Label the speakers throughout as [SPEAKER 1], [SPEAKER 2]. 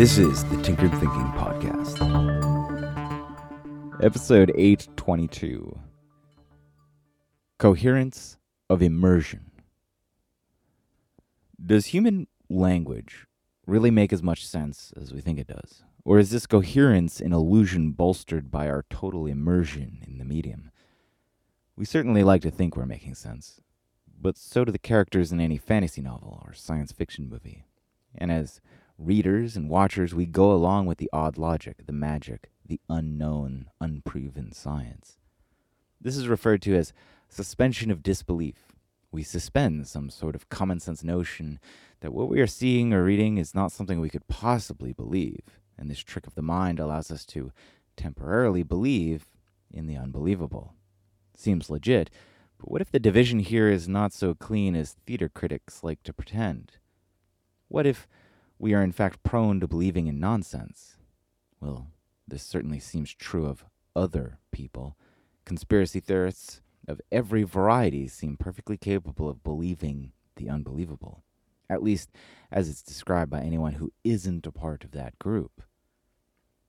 [SPEAKER 1] This is the Tinkered Thinking Podcast. Episode 822 Coherence of Immersion. Does human language really make as much sense as we think it does? Or is this coherence an illusion bolstered by our total immersion in the medium? We certainly like to think we're making sense, but so do the characters in any fantasy novel or science fiction movie. And as readers and watchers, we go along with the odd logic, the magic, the unknown, unproven science. This is referred to as suspension of disbelief. We suspend some sort of common sense notion that what we are seeing or reading is not something we could possibly believe, and this trick of the mind allows us to temporarily believe in the unbelievable. Seems legit, but what if the division here is not so clean as theater critics like to pretend? What if we are in fact prone to believing in nonsense. Well, this certainly seems true of other people. Conspiracy theorists of every variety seem perfectly capable of believing the unbelievable, at least as it's described by anyone who isn't a part of that group.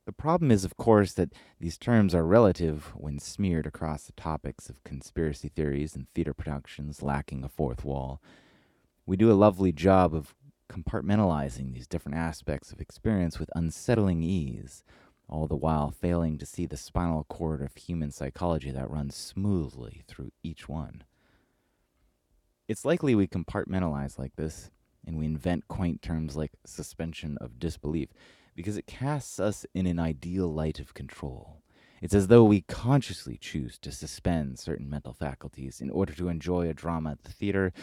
[SPEAKER 1] The problem is, of course, that these terms are relative when smeared across the topics of conspiracy theories and theater productions lacking a fourth wall. We do a lovely job of compartmentalizing these different aspects of experience with unsettling ease, all the while failing to see the spinal cord of human psychology that runs smoothly through each one. It's likely we compartmentalize like this, and we invent quaint terms like suspension of disbelief, because it casts us in an ideal light of control. It's as though we consciously choose to suspend certain mental faculties in order to enjoy a drama at the theater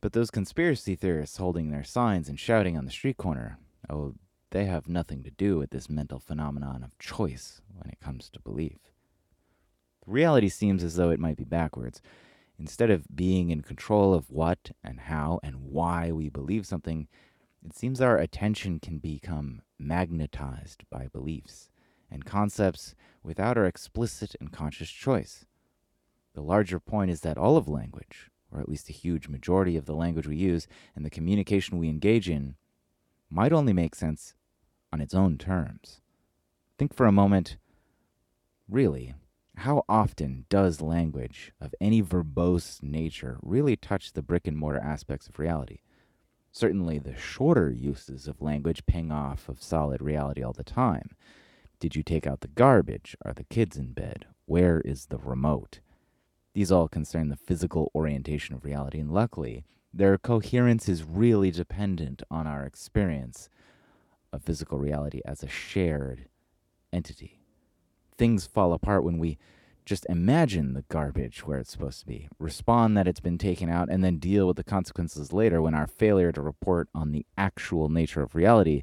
[SPEAKER 1] but those conspiracy theorists holding their signs and shouting on the street corner, oh, they have nothing to do with this mental phenomenon of choice when it comes to belief. The Reality seems as though it might be backwards. Instead of being in control of what and how and why we believe something, it seems our attention can become magnetized by beliefs and concepts without our explicit and conscious choice. The larger point is that all of language, or at least a huge majority of the language we use and the communication we engage in, might only make sense on its own terms. Think for a moment really, how often does language of any verbose nature really touch the brick and mortar aspects of reality? Certainly, the shorter uses of language ping off of solid reality all the time. Did you take out the garbage? Are the kids in bed? Where is the remote? These all concern the physical orientation of reality, and luckily, their coherence is really dependent on our experience of physical reality as a shared entity. Things fall apart when we just imagine the garbage where it's supposed to be, respond that it's been taken out, and then deal with the consequences later when our failure to report on the actual nature of reality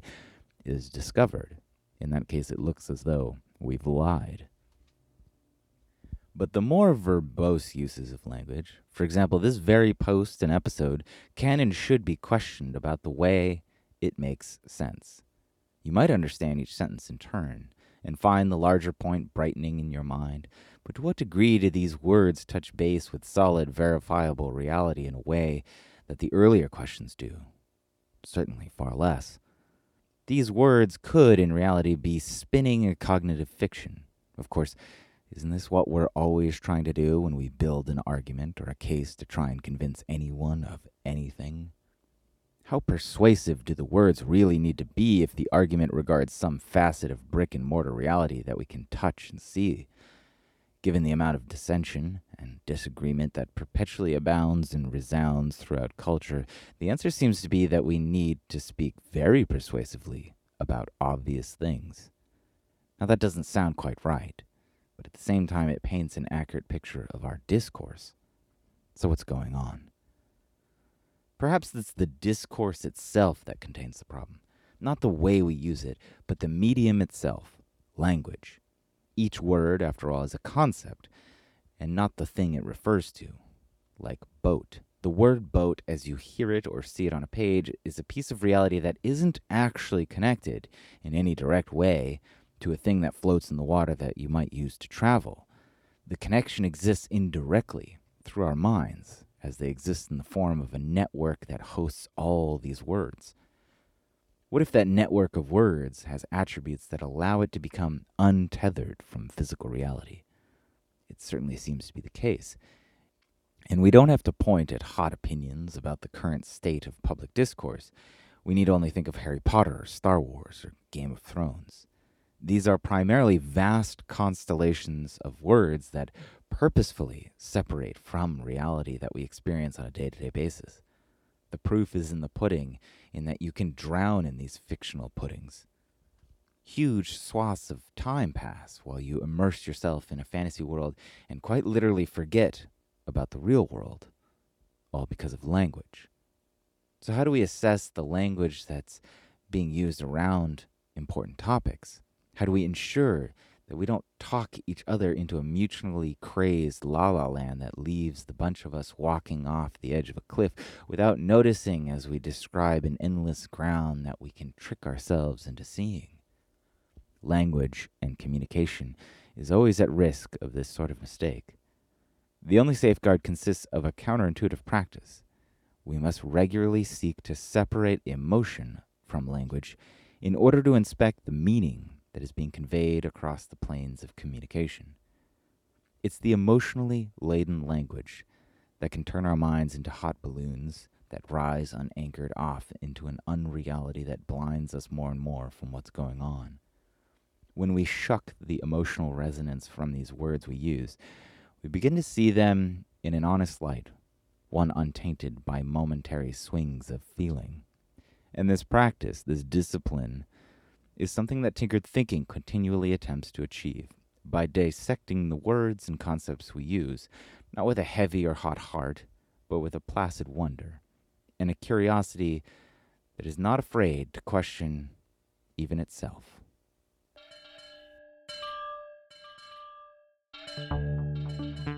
[SPEAKER 1] is discovered. In that case, it looks as though we've lied. But the more verbose uses of language, for example, this very post and episode, can and should be questioned about the way it makes sense. You might understand each sentence in turn and find the larger point brightening in your mind, but to what degree do these words touch base with solid, verifiable reality in a way that the earlier questions do? Certainly far less. These words could, in reality, be spinning a cognitive fiction. Of course, isn't this what we're always trying to do when we build an argument or a case to try and convince anyone of anything? How persuasive do the words really need to be if the argument regards some facet of brick and mortar reality that we can touch and see? Given the amount of dissension and disagreement that perpetually abounds and resounds throughout culture, the answer seems to be that we need to speak very persuasively about obvious things. Now, that doesn't sound quite right but at the same time, it paints an accurate picture of our discourse. So, what's going on? Perhaps it's the discourse itself that contains the problem, not the way we use it, but the medium itself, language. Each word, after all, is a concept, and not the thing it refers to, like boat. The word boat, as you hear it or see it on a page, is a piece of reality that isn't actually connected in any direct way to a thing that floats in the water that you might use to travel. The connection exists indirectly through our minds, as they exist in the form of a network that hosts all these words. What if that network of words has attributes that allow it to become untethered from physical reality? It certainly seems to be the case. And we don't have to point at hot opinions about the current state of public discourse. We need only think of Harry Potter, or Star Wars, or Game of Thrones. These are primarily vast constellations of words that purposefully separate from reality that we experience on a day to day basis. The proof is in the pudding, in that you can drown in these fictional puddings. Huge swaths of time pass while you immerse yourself in a fantasy world and quite literally forget about the real world, all because of language. So, how do we assess the language that's being used around important topics? How do we ensure that we don't talk each other into a mutually crazed la la land that leaves the bunch of us walking off the edge of a cliff without noticing as we describe an endless ground that we can trick ourselves into seeing. Language and communication is always at risk of this sort of mistake. The only safeguard consists of a counterintuitive practice. We must regularly seek to separate emotion from language in order to inspect the meaning that is being conveyed across the planes of communication. It's the emotionally laden language that can turn our minds into hot balloons that rise unanchored off into an unreality that blinds us more and more from what's going on. When we shuck the emotional resonance from these words we use, we begin to see them in an honest light, one untainted by momentary swings of feeling. And this practice, this discipline, is something that tinkered thinking continually attempts to achieve by dissecting the words and concepts we use, not with a heavy or hot heart, but with a placid wonder and a curiosity that is not afraid to question even itself.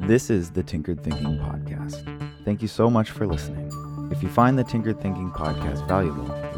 [SPEAKER 1] This is the Tinkered Thinking Podcast. Thank you so much for listening. If you find the Tinkered Thinking Podcast valuable,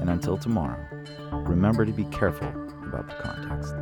[SPEAKER 1] And until tomorrow, remember to be careful about the context.